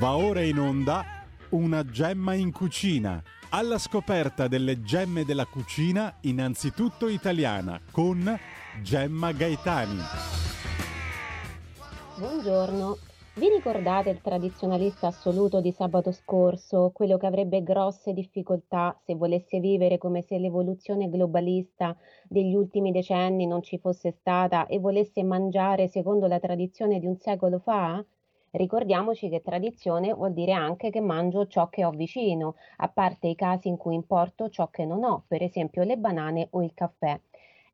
Va ora in onda una gemma in cucina. Alla scoperta delle gemme della cucina, innanzitutto italiana, con Gemma Gaetani. Buongiorno. Vi ricordate il tradizionalista assoluto di sabato scorso, quello che avrebbe grosse difficoltà se volesse vivere come se l'evoluzione globalista degli ultimi decenni non ci fosse stata e volesse mangiare secondo la tradizione di un secolo fa? Ricordiamoci che tradizione vuol dire anche che mangio ciò che ho vicino, a parte i casi in cui importo ciò che non ho, per esempio le banane o il caffè.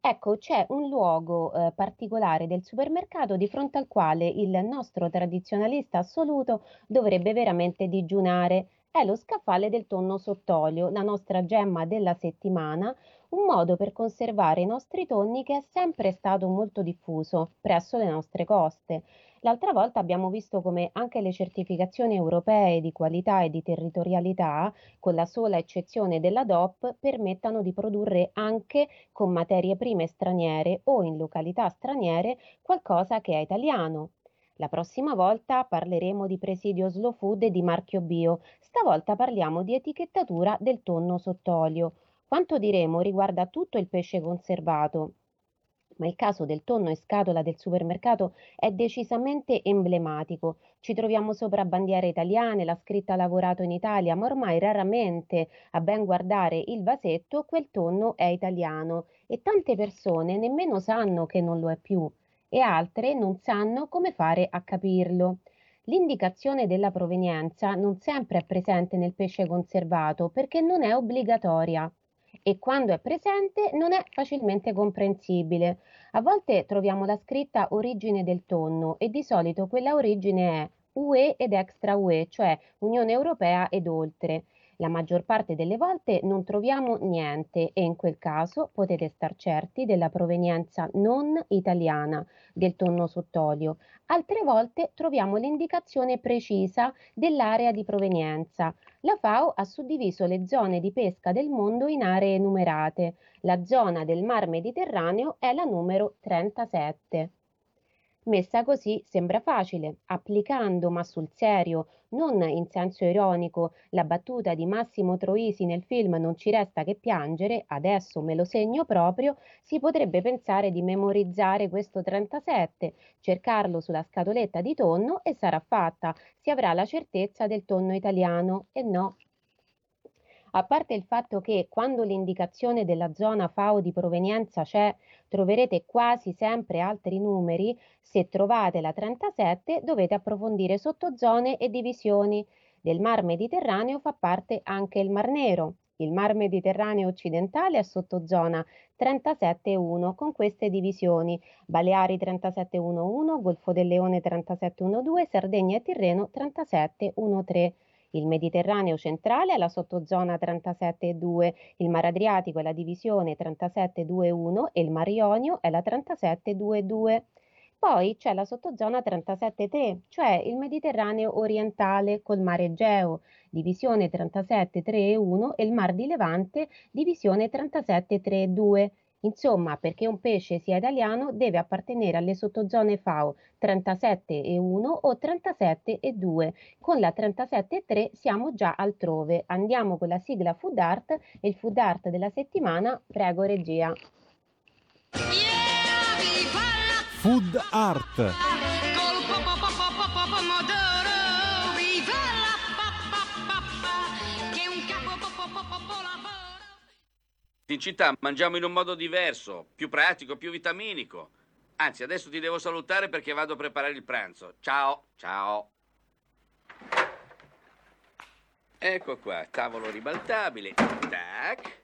Ecco, c'è un luogo eh, particolare del supermercato di fronte al quale il nostro tradizionalista assoluto dovrebbe veramente digiunare. È lo scaffale del tonno sott'olio, la nostra gemma della settimana, un modo per conservare i nostri tonni che è sempre stato molto diffuso presso le nostre coste. L'altra volta abbiamo visto come anche le certificazioni europee di qualità e di territorialità, con la sola eccezione della DOP, permettano di produrre anche con materie prime straniere o in località straniere qualcosa che è italiano. La prossima volta parleremo di presidio slow food e di marchio bio. Stavolta parliamo di etichettatura del tonno sott'olio. Quanto diremo riguarda tutto il pesce conservato, ma il caso del tonno in scatola del supermercato è decisamente emblematico. Ci troviamo sopra bandiere italiane, la scritta lavorato in Italia, ma ormai raramente, a ben guardare il vasetto, quel tonno è italiano e tante persone nemmeno sanno che non lo è più e altre non sanno come fare a capirlo. L'indicazione della provenienza non sempre è presente nel pesce conservato perché non è obbligatoria e quando è presente non è facilmente comprensibile. A volte troviamo la scritta origine del tonno e di solito quella origine è UE ed extra UE, cioè Unione Europea ed oltre. La maggior parte delle volte non troviamo niente e in quel caso potete star certi della provenienza non italiana del tonno sott'olio. Altre volte troviamo l'indicazione precisa dell'area di provenienza. La FAO ha suddiviso le zone di pesca del mondo in aree numerate. La zona del Mar Mediterraneo è la numero 37. Messa così sembra facile, applicando, ma sul serio, non in senso ironico, la battuta di Massimo Troisi nel film Non ci resta che piangere, adesso me lo segno proprio, si potrebbe pensare di memorizzare questo 37, cercarlo sulla scatoletta di tonno e sarà fatta, si avrà la certezza del tonno italiano e no, a parte il fatto che quando l'indicazione della zona FAO di provenienza c'è, troverete quasi sempre altri numeri, se trovate la 37 dovete approfondire sottozone e divisioni. Del Mar Mediterraneo fa parte anche il Mar Nero. Il Mar Mediterraneo occidentale è sottozona 37.1 con queste divisioni: Baleari 37.1.1, Golfo del Leone 37.1.2, Sardegna e Tirreno 37.1.3. Il Mediterraneo centrale è la sottozona 37,2, il Mar Adriatico è la divisione 37,2,1 e il Mar Ionio è la 37,2,2. Poi c'è la sottozona 37,3, cioè il Mediterraneo orientale col Mare Egeo, divisione 37,3,1 e il Mar di Levante, divisione 37,3,2. Insomma, perché un pesce sia italiano deve appartenere alle sottozone FAO 37 e 1 o 37 e 2. Con la 37 e 3 siamo già altrove. Andiamo con la sigla Food Art e il Food Art della settimana. Prego regia. Food Art. In città mangiamo in un modo diverso, più pratico, più vitaminico. Anzi, adesso ti devo salutare perché vado a preparare il pranzo. Ciao, ciao. Ecco qua, tavolo ribaltabile. Tac.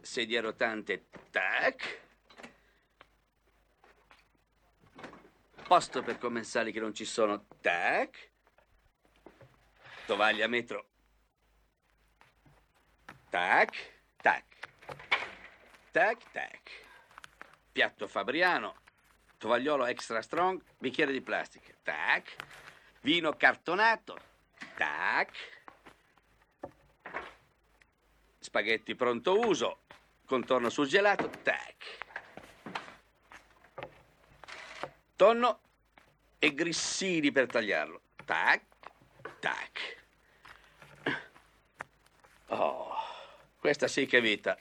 Sedia rotante. Tac. Posto per commensali che non ci sono. Tac. Tovaglia metro. Tac, tac. Tac, tac. Piatto fabriano. Tovagliolo extra strong, bicchiere di plastica. Tac. Vino cartonato. Tac. Spaghetti pronto uso. Contorno surgelato. Tac. Tonno e grissini per tagliarlo. Tac, tac. Oh, questa sì che è vita.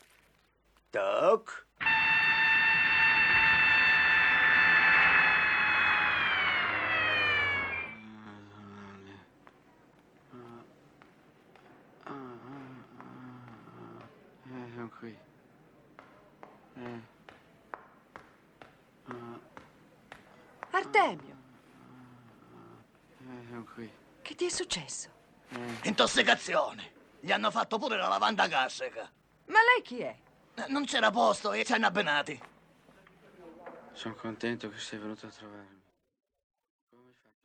Qui. Uh. Artemio! Sono qui. Che ti è successo? Intossicazione. Gli hanno fatto pure la lavanda gastrica. Ma lei chi è? Eh, Non c'era posto e ci hanno abbinati. Sono contento che sei venuto a trovarmi. Come faccio?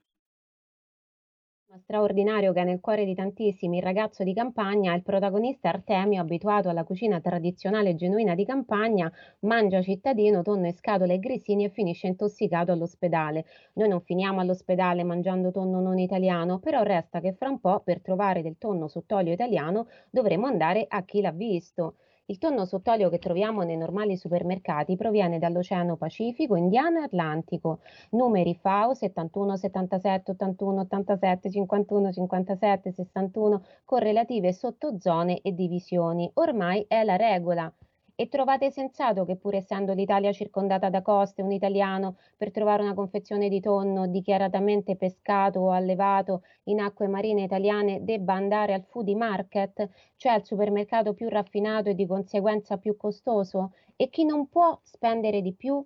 Straordinario che è nel cuore di tantissimi, il ragazzo di campagna, il protagonista Artemio, abituato alla cucina tradizionale e genuina di campagna, mangia cittadino, tonno e scatole e grissini e finisce intossicato all'ospedale. Noi non finiamo all'ospedale mangiando tonno non italiano, però resta che fra un po' per trovare del tonno sott'olio italiano dovremo andare a chi l'ha visto. Il tonno sott'olio che troviamo nei normali supermercati proviene dall'Oceano Pacifico, Indiano e Atlantico. Numeri FAO 71, 77, 81, 87, 51, 57, 61 con relative sottozone e divisioni. Ormai è la regola. E trovate sensato che pur essendo l'Italia circondata da coste, un italiano per trovare una confezione di tonno dichiaratamente pescato o allevato in acque marine italiane debba andare al foodie market, cioè al supermercato più raffinato e di conseguenza più costoso? E chi non può spendere di più?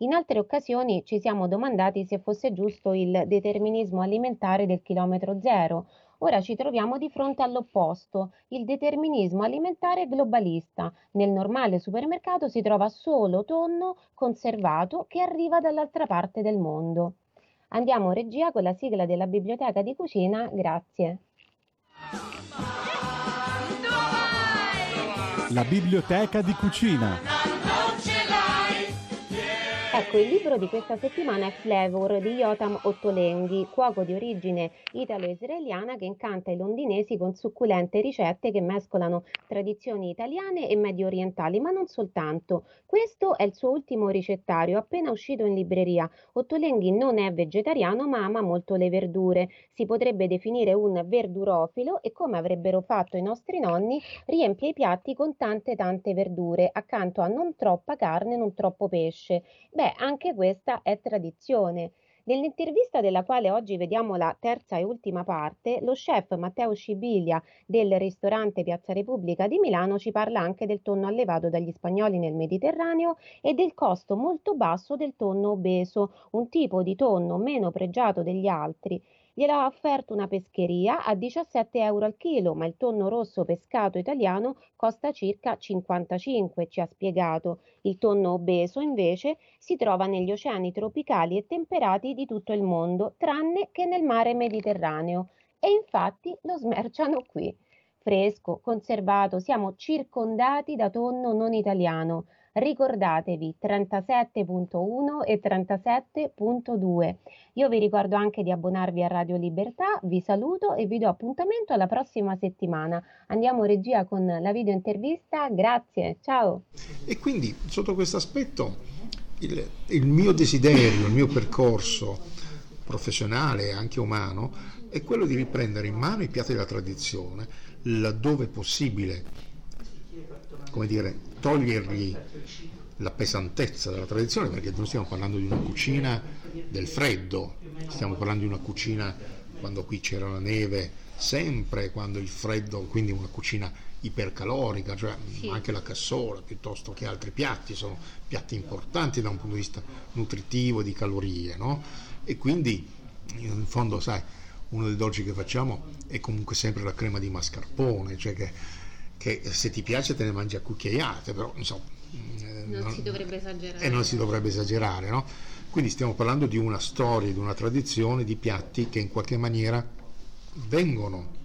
In altre occasioni ci siamo domandati se fosse giusto il determinismo alimentare del chilometro zero. Ora ci troviamo di fronte all'opposto, il determinismo alimentare globalista. Nel normale supermercato si trova solo tonno conservato che arriva dall'altra parte del mondo. Andiamo regia con la sigla della biblioteca di cucina, grazie. La biblioteca di cucina. Ecco, il libro di questa settimana è Flavor di Yotam Ottolenghi, cuoco di origine italo-israeliana che incanta i londinesi con succulente ricette che mescolano tradizioni italiane e medio orientali, ma non soltanto. Questo è il suo ultimo ricettario, appena uscito in libreria. Ottolenghi non è vegetariano, ma ama molto le verdure. Si potrebbe definire un verdurofilo e, come avrebbero fatto i nostri nonni, riempie i piatti con tante tante verdure, accanto a non troppa carne, non troppo pesce. Beh, anche questa è tradizione. Nell'intervista della quale oggi vediamo la terza e ultima parte, lo chef Matteo Scibilia del ristorante Piazza Repubblica di Milano ci parla anche del tonno allevato dagli spagnoli nel Mediterraneo e del costo molto basso del tonno obeso, un tipo di tonno meno pregiato degli altri. Gliel'ha offerto una pescheria a 17 euro al chilo, ma il tonno rosso pescato italiano costa circa 55, ci ha spiegato. Il tonno obeso, invece, si trova negli oceani tropicali e temperati di tutto il mondo, tranne che nel mare Mediterraneo. E infatti lo smerciano qui. Fresco, conservato, siamo circondati da tonno non italiano. Ricordatevi 37.1 e 37.2. Io vi ricordo anche di abbonarvi a Radio Libertà, vi saluto e vi do appuntamento alla prossima settimana. Andiamo regia con la video intervista, grazie, ciao. E quindi sotto questo aspetto il, il mio desiderio, il mio percorso professionale e anche umano è quello di riprendere in mano i piatti della tradizione, laddove possibile, come dire, togliergli la pesantezza della tradizione, perché non stiamo parlando di una cucina del freddo, stiamo parlando di una cucina quando qui c'era la neve, sempre quando il freddo, quindi una cucina ipercalorica, cioè Sì. anche la cassola piuttosto che altri piatti, sono piatti importanti da un punto di vista nutritivo, di calorie, no? E quindi in fondo, sai, uno dei dolci che facciamo è comunque sempre la crema di mascarpone, cioè che, che se ti piace te ne mangi a cucchiaiate, però insomma... eh, Non si dovrebbe esagerare. E non si dovrebbe esagerare, no? Quindi stiamo parlando di una storia, di una tradizione, di piatti che in qualche maniera vengono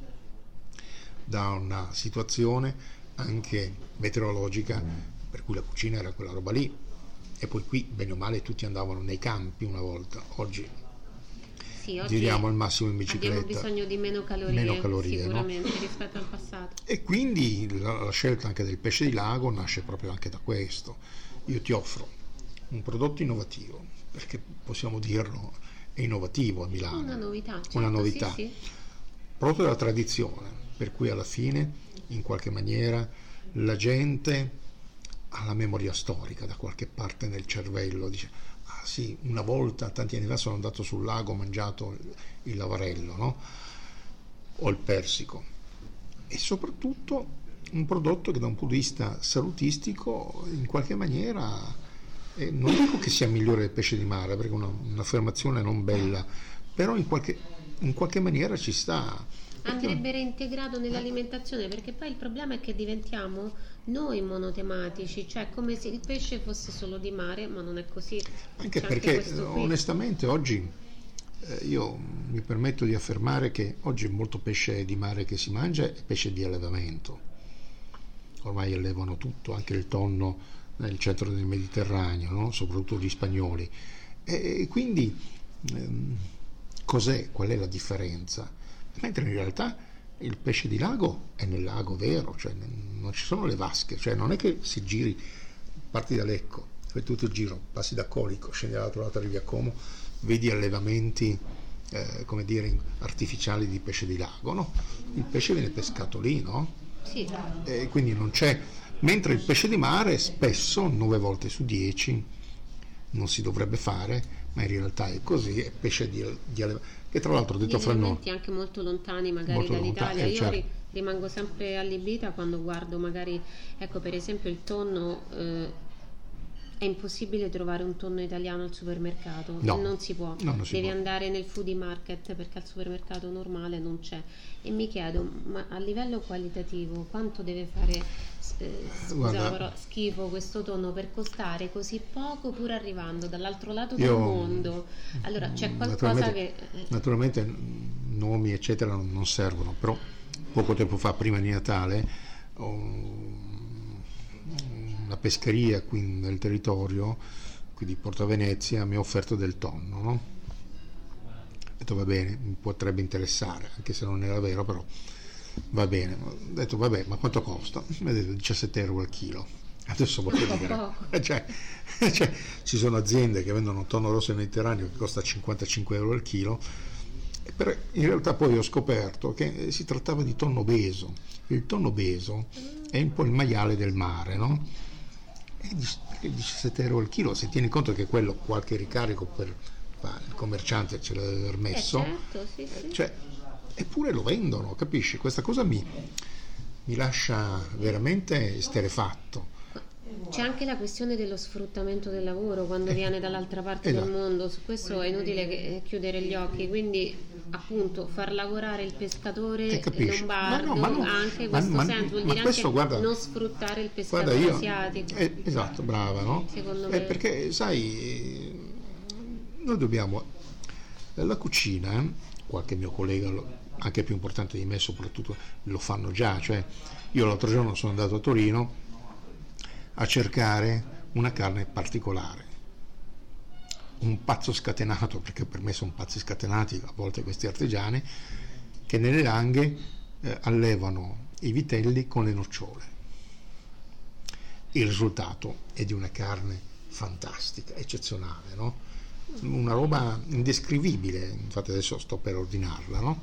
da una situazione anche meteorologica per cui la cucina era quella roba lì e poi qui bene o male tutti andavano nei campi una volta oggi Sì, giriamo al massimo in abbiamo bicicletta bisogno di meno calorie, Meno calorie, no? sicuramente rispetto al passato. e quindi la, la scelta anche del pesce di lago nasce proprio anche da questo io ti offro un prodotto innovativo perché possiamo dirlo è innovativo a Milano. Una novità, certo, Una novità. sì, sì. proprio dalla tradizione, per cui alla fine, in qualche maniera, la gente ha la memoria storica da qualche parte nel cervello, dice, sì, una volta, tanti anni fa, sono andato sul lago, ho mangiato il lavarello, no? O il persico. E soprattutto un prodotto che da un punto di vista salutistico, in qualche maniera, eh, non dico che sia migliore del pesce di mare, perché è una- un'affermazione non bella, però in qualche, in qualche maniera ci sta. Andrebbe reintegrato nell'alimentazione perché poi il problema è che diventiamo noi monotematici, cioè come se il pesce fosse solo di mare, ma non è così. Anche C'è perché questo qui. onestamente oggi eh, io mi permetto di affermare che oggi molto pesce di mare che si mangia è pesce di allevamento. Ormai allevano tutto, anche il tonno nel centro del Mediterraneo, no? soprattutto gli spagnoli. E, e quindi ehm, cos'è? Qual è la differenza? Mentre in realtà il pesce di lago è nel lago vero, cioè non ci sono le vasche, cioè non è che si giri, parti da Lecco, fai tutto il giro, passi da Colico, scendi dall'altro lato arrivi a Como, vedi allevamenti eh, come dire artificiali di pesce di lago, no? Il pesce viene pescato lì, no? Sì, E quindi non c'è. Mentre il pesce di mare spesso, 9 volte su 10, non si dovrebbe fare, ma in realtà è così, è pesce di, di allevamento. Che tra l'altro detto fra noi, anche molto lontani magari Molto dall'Italia. lontani, eh, Io certo. ri- rimango sempre allibita quando guardo magari, ecco per esempio il tonno, eh, è impossibile trovare un tonno italiano al supermercato, No. non si può, No, non si devi può. andare nel foodie market perché al supermercato normale non c'è. E mi chiedo, ma a livello qualitativo quanto deve fare, eh, scusa parola, schifo questo tonno per costare così poco pur arrivando dall'altro lato del mondo? Allora c'è qualcosa naturalmente, che... naturalmente, nomi eccetera non, non servono, però poco tempo fa, prima di Natale, ho- una pescheria qui nel territorio, qui di Porta Venezia, mi ha offerto del tonno, no? Ho detto va bene, mi potrebbe interessare, anche se non era vero, però va bene. Ho detto vabbè, ma quanto costa? Mi ha detto 17 euro al chilo. Adesso voglio dire, cioè, cioè, ci sono aziende che vendono tonno rosso nel Mediterraneo che costa 55 euro al chilo, però in realtà poi ho scoperto che eh, si trattava di tonno beso. Il tonno beso è un po' il maiale del mare, no? E dic- perché 17 euro al chilo, se tieni conto che quello qualche ricarico per il commerciante ce l'ha aver eh, messo, certo, sì, sì. cioè, eppure lo vendono, capisci? Questa cosa mi, mi lascia veramente esterefatto. C'è anche la questione dello sfruttamento del lavoro quando viene dall'altra parte esatto. del mondo, su questo è inutile che- chiudere gli occhi, quindi appunto far lavorare il pescatore Eh, lombardo Ma no, ma no, ha anche questo ma- senso, vuol dire questo, anche guarda- non sfruttare il pescatore io, asiatico. eh, esatto, brava, no? Secondo Eh, me. perché, sai, eh, noi dobbiamo, eh, la cucina, eh, qualche mio collega, anche più importante di me soprattutto, lo fanno già, cioè io l'altro giorno sono andato a Torino a cercare una carne particolare, un pazzo scatenato, perché per me sono pazzi scatenati a volte questi artigiani, che nelle langhe eh, allevano i vitelli con le nocciole. Il risultato è di una carne fantastica, eccezionale, no? una roba indescrivibile, infatti adesso sto per ordinarla. No?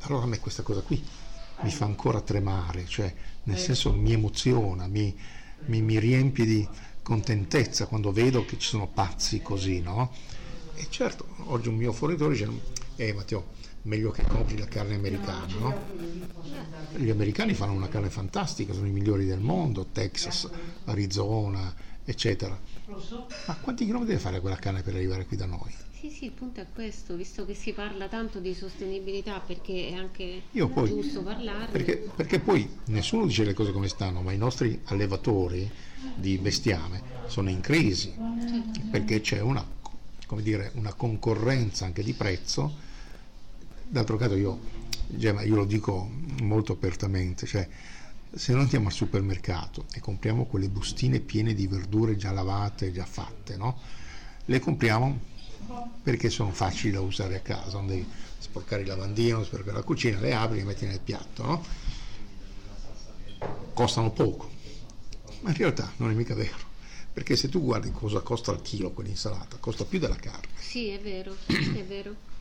Allora a me questa cosa qui mi fa ancora tremare, cioè nel senso mi emoziona, mi, mi- mi riempie di contentezza quando vedo che ci sono pazzi così, no? E certo, oggi un mio fornitore dice, eh Matteo, meglio che compri la carne americana, no? Gli americani fanno una carne fantastica, sono i migliori del mondo, Texas, Arizona, eccetera. Ma quanti chilometri deve fare quella carne per arrivare qui da noi? Sì, sì, il punto è questo, visto che si parla tanto di sostenibilità, perché è anche Io poi, giusto parlarne. perché, perché poi nessuno dice le cose come stanno, ma i nostri allevatori di bestiame sono in crisi, perché c'è una, come dire, una concorrenza anche di prezzo. D'altro canto io, io lo dico molto apertamente, cioè se noi andiamo al supermercato e compriamo quelle bustine piene di verdure già lavate, già fatte, no? Le compriamo perché sono facili da usare a casa, non devi sporcare il lavandino, sporcare la cucina, le apri e le metti nel piatto, no? Costano poco, ma in realtà non è mica vero, Perché se tu guardi cosa costa al chilo quell'insalata, costa più della carne. Sì, è vero, è vero.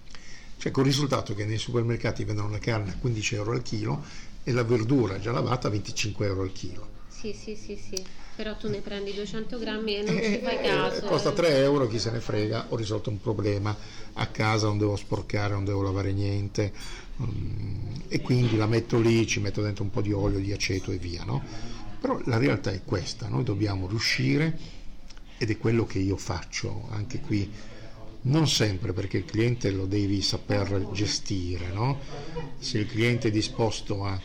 Cioè con il risultato che nei supermercati vendono la carne a 15 euro al chilo e la verdura già lavata a 25 euro al chilo. Sì, sì, sì, sì. Però tu ne prendi 200 grammi e non Eh, ci fai eh, caso. costa eh. 3 euro, chi se ne frega, ho risolto un problema, a casa non devo sporcare, non devo lavare niente mm, e quindi la metto lì, ci metto dentro un po' di olio, di aceto e via. No? Però la realtà è questa, noi dobbiamo riuscire, ed è quello che io faccio anche qui, non sempre perché il cliente lo devi saper gestire, no? se il cliente è disposto a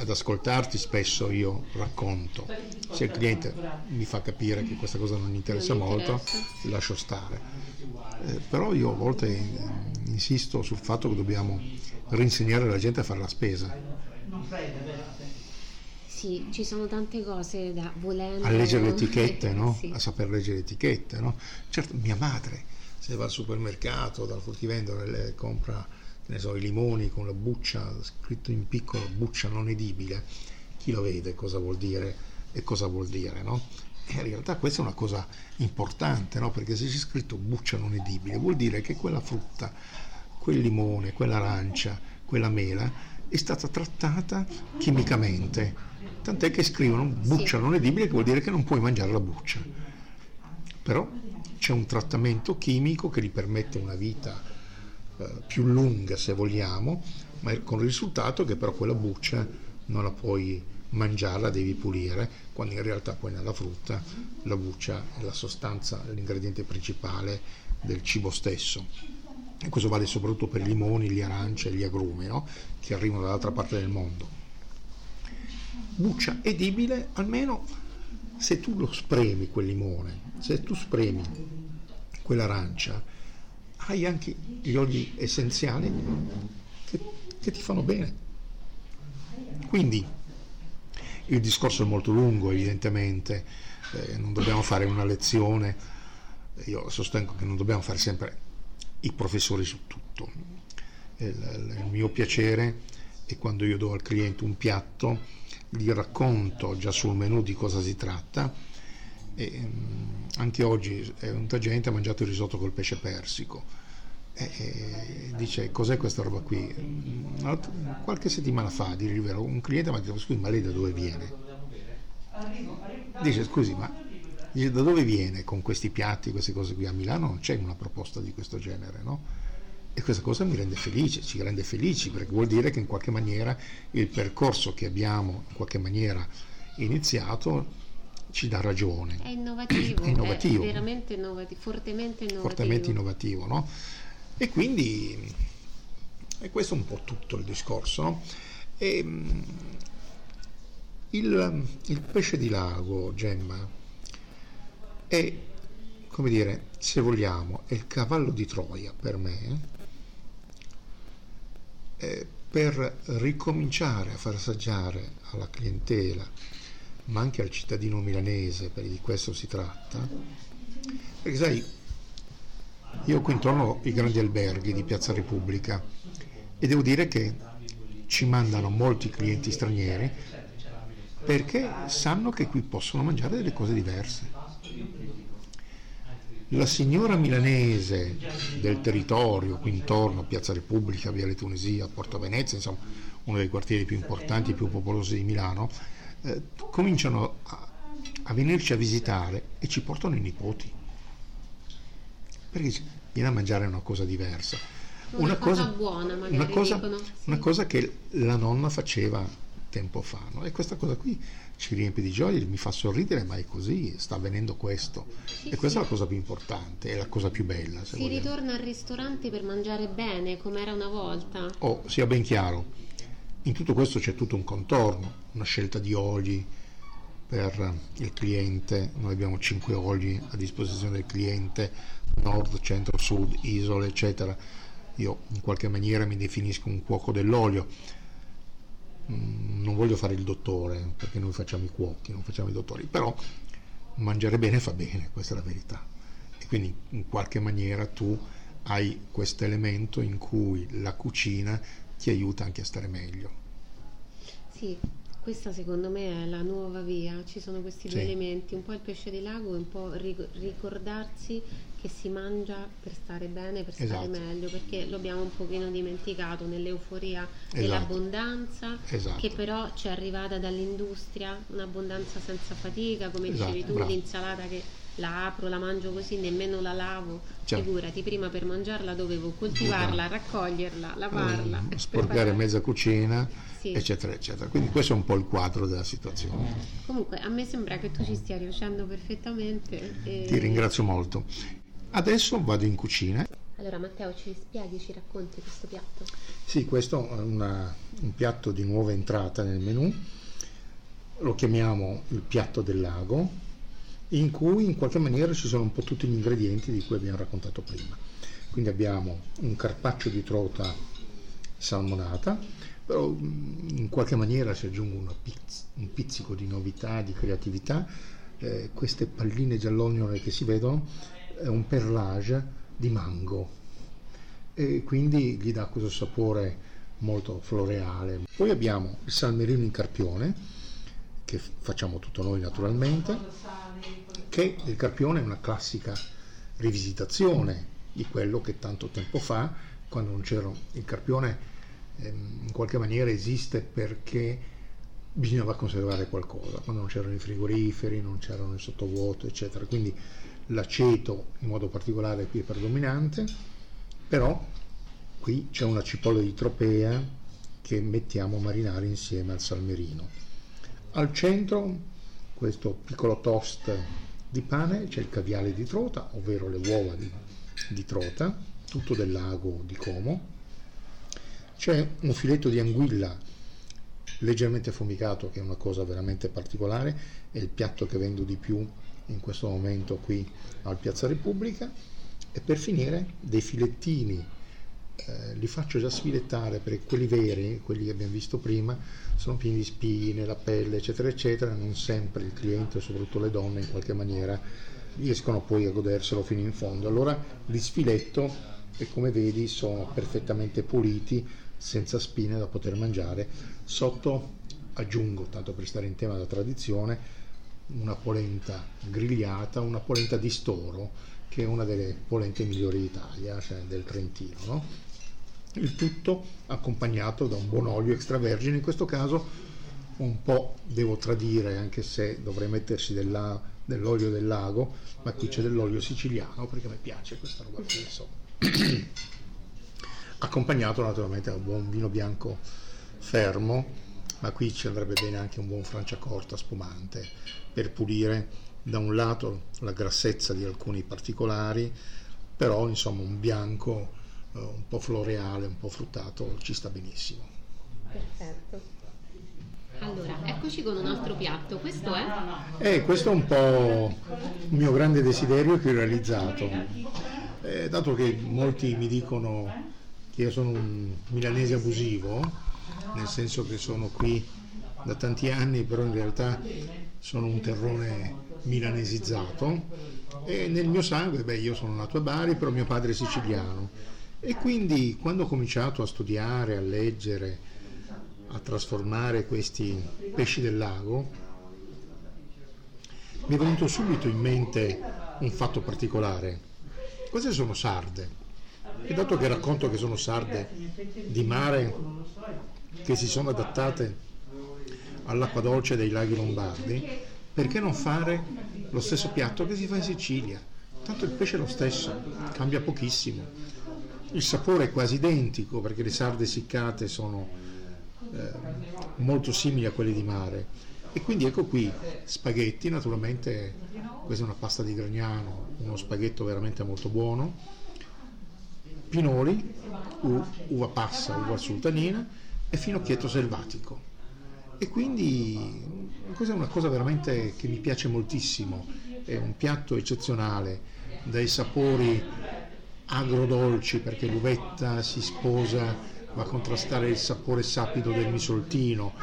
ad ascoltarti spesso io racconto, se il cliente mi fa capire che questa cosa non gli interessa molto, lascio stare. Eh, però io a volte insisto sul fatto che dobbiamo rinsegnare alla gente a fare la spesa, Sì, ci sono tante cose da volendo. a leggere le etichette, no? Sì. a saper leggere le etichette. No? Certo, mia madre, se va al supermercato, dal fruttivendolo e compra che ne so, i limoni con la buccia, scritto in piccolo, buccia non edibile, chi lo vede cosa vuol dire e cosa vuol dire, no? E in realtà questa è una cosa importante, no? Perché se c'è scritto buccia non edibile, vuol dire che quella frutta, quel limone, quell'arancia, quella mela è stata trattata chimicamente. Tant'è che scrivono buccia non edibile, che vuol dire che non puoi mangiare la buccia. Però c'è un trattamento chimico che gli permette una vita eh, più lunga se vogliamo, ma con il risultato che però quella buccia non la puoi mangiare, la devi pulire, quando in realtà poi nella frutta la buccia è la sostanza, l'ingrediente principale del cibo stesso. E questo vale soprattutto per i limoni, gli arance e gli agrumi, no? che arrivano dall'altra parte del mondo. Buccia edibile almeno se tu lo spremi quel limone, se tu spremi quell'arancia, hai anche gli oli essenziali che, che ti fanno bene. Quindi il discorso è molto lungo, evidentemente, eh, non dobbiamo fare una lezione, io sostengo che non dobbiamo fare sempre i professori su tutto. Il, il mio piacere è quando io do al cliente un piatto, gli racconto già sul menù di cosa si tratta. E, mm, anche oggi eh, tanta gente ha mangiato il risotto col pesce persico e, e dice cos'è questa roba qui Mm, qualche settimana fa a dire il vero un cliente mi ha detto scusi ma lei da dove viene dice scusi ma da dove viene con questi piatti queste cose qui a Milano non c'è una proposta di questo genere no? E questa cosa mi rende felice ci rende felici perché vuol dire che in qualche maniera il percorso che abbiamo in qualche maniera iniziato ci dà ragione È innovativo, È innovativo. è veramente innovativo, fortemente innovativo. fortemente innovativo, no? E quindi e questo è un po' tutto il discorso, no? E, il, il pesce di lago, Gemma, è, come dire, se vogliamo, è il cavallo di Troia per me, eh, per ricominciare a far assaggiare alla clientela, ma anche al cittadino milanese, perché di questo si tratta, perché sai, io qui intorno i grandi alberghi di Piazza Repubblica e devo dire che ci mandano molti clienti stranieri perché sanno che qui possono mangiare delle cose diverse. La signora milanese del territorio, qui intorno, Piazza Repubblica, Viale Tunisia, Porta Venezia, insomma uno dei quartieri più importanti e più popolosi di Milano, eh, cominciano a, a venirci a visitare e ci portano i nipoti. Perché viene a mangiare una cosa diversa. Una cosa buona, magari, una cosa, dicono, sì. una cosa che la nonna faceva tempo fa. no? E questa cosa qui ci riempie di gioia, mi fa sorridere, ma è così, sta avvenendo questo. Sì, e questa sì. è la cosa più importante, è la cosa più bella. Si vogliamo. ritorna al ristorante per mangiare bene, come era una volta. Oh, sia ben chiaro, in tutto questo c'è tutto un contorno, una scelta di oli per il cliente, noi abbiamo cinque oli a disposizione del cliente, nord, centro, sud, isole, eccetera. Io in qualche maniera mi definisco un cuoco dell'olio. Mm, Non voglio fare il dottore, perché noi facciamo i cuochi, non facciamo i dottori, però mangiare bene fa bene, questa è la verità. E quindi in qualche maniera tu hai questo elemento in cui la cucina ti aiuta anche a stare meglio. Sì, Questa secondo me è la nuova via, ci sono questi due Sì. elementi, un po' il pesce di lago e un po' ric- ricordarsi che si mangia per stare bene, per stare Esatto. meglio, perché lo abbiamo un pochino dimenticato nell'euforia Esatto. dell'abbondanza, Esatto. che però ci è arrivata dall'industria, un'abbondanza senza fatica, come Esatto, dicevi tu, bravo. l'insalata che la apro, la mangio così, nemmeno la lavo. Certo. Figurati, prima per mangiarla dovevo coltivarla, raccoglierla, lavarla. Eh, sporcare mezza cucina, Sì. eccetera, eccetera. Quindi questo è un po' il quadro della situazione. Comunque a me sembra che tu ci stia riuscendo perfettamente. e- Ti ringrazio molto. Adesso vado in cucina. Allora Matteo ci spieghi, ci racconti questo piatto? Sì, questo è una- un piatto di nuova entrata nel menù. Lo chiamiamo il piatto del lago, in cui in qualche maniera ci sono un po' tutti gli ingredienti di cui abbiamo raccontato prima. Quindi abbiamo un carpaccio di trota salmonata, però mm, in qualche maniera si aggiunge pizz- un pizzico di novità, di creatività. Eh, queste palline giallognole che si vedono è un perlage di mango e quindi gli dà questo sapore molto floreale. Poi abbiamo il salmerino in carpione, che facciamo tutto noi naturalmente, che il carpione è una classica rivisitazione di quello che tanto tempo fa, quando non c'era il carpione, ehm, in qualche maniera esiste perché bisognava conservare qualcosa, quando non c'erano i frigoriferi, non c'erano il sottovuoto, eccetera. Quindi l'aceto in modo particolare qui è predominante, però qui c'è una cipolla di tropea che mettiamo a marinare insieme al salmerino. Al centro questo piccolo toast di pane c'è il caviale di trota, ovvero le uova di, di trota, tutto del lago di Como. C'è un filetto di anguilla leggermente affumicato, che è una cosa veramente particolare, è il piatto che vendo di più in questo momento qui al Piazza Repubblica. E per finire dei filettini, eh, li faccio già sfilettare perché quelli veri, quelli che abbiamo visto prima, sono pieni di spine, la pelle, eccetera, eccetera. Non sempre il cliente, soprattutto le donne, in qualche maniera riescono poi a goderselo fino in fondo. Allora li sfiletto e come vedi sono perfettamente puliti, senza spine da poter mangiare. Sotto aggiungo, tanto per stare in tema della tradizione, una polenta grigliata, una polenta di storo, che è una delle polente migliori d'Italia, cioè del Trentino. No? Il tutto accompagnato da un buon olio extravergine, in questo caso un po' devo tradire, anche se dovrei mettersi della- dell'olio del lago, ma qui c'è dell'olio siciliano perché mi piace questa roba qui, insomma. accompagnato naturalmente da un buon vino bianco fermo, ma qui ci andrebbe bene anche un buon franciacorta spumante per pulire da un lato la grassezza di alcuni particolari, però insomma un bianco un po' floreale, un po' fruttato ci sta benissimo. Perfetto. Allora, eccoci con un altro piatto. Questo è? E questo è un po' il mio grande desiderio che ho realizzato. Eh, dato che molti mi dicono che io sono un milanese abusivo, nel senso che sono qui da tanti anni, però in realtà sono un terrone milanesizzato e nel mio sangue, beh, io sono nato a Bari, però mio padre è siciliano e quindi quando ho cominciato a studiare, a leggere, a trasformare questi pesci del lago, mi è venuto subito in mente un fatto particolare. Queste sono sarde. E dato che racconto che sono sarde di mare che si sono adattate all'acqua dolce dei laghi lombardi, perché non fare lo stesso piatto che si fa in Sicilia? Tanto il pesce è lo stesso, cambia pochissimo. Il sapore è quasi identico perché le sarde essiccate sono eh, molto simili a quelle di mare. E quindi ecco qui spaghetti, naturalmente questa è una pasta di Gragnano, uno spaghetto veramente molto buono, pinoli, u- uva passa, uva sultanina e finocchietto selvatico. E quindi questa è una cosa veramente che mi piace moltissimo, è un piatto eccezionale, dai sapori agrodolci perché l'uvetta si sposa, va a contrastare il sapore sapido del misoltino,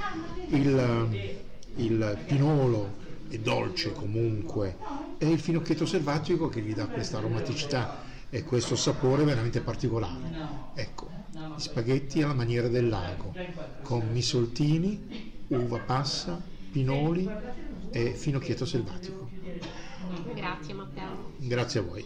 il, il pinolo è dolce comunque e il finocchietto selvatico che gli dà questa aromaticità e questo sapore veramente particolare. Ecco, gli spaghetti alla maniera del lago, con misoltini uva passa, pinoli e finocchietto selvatico. Grazie Matteo. Grazie a voi.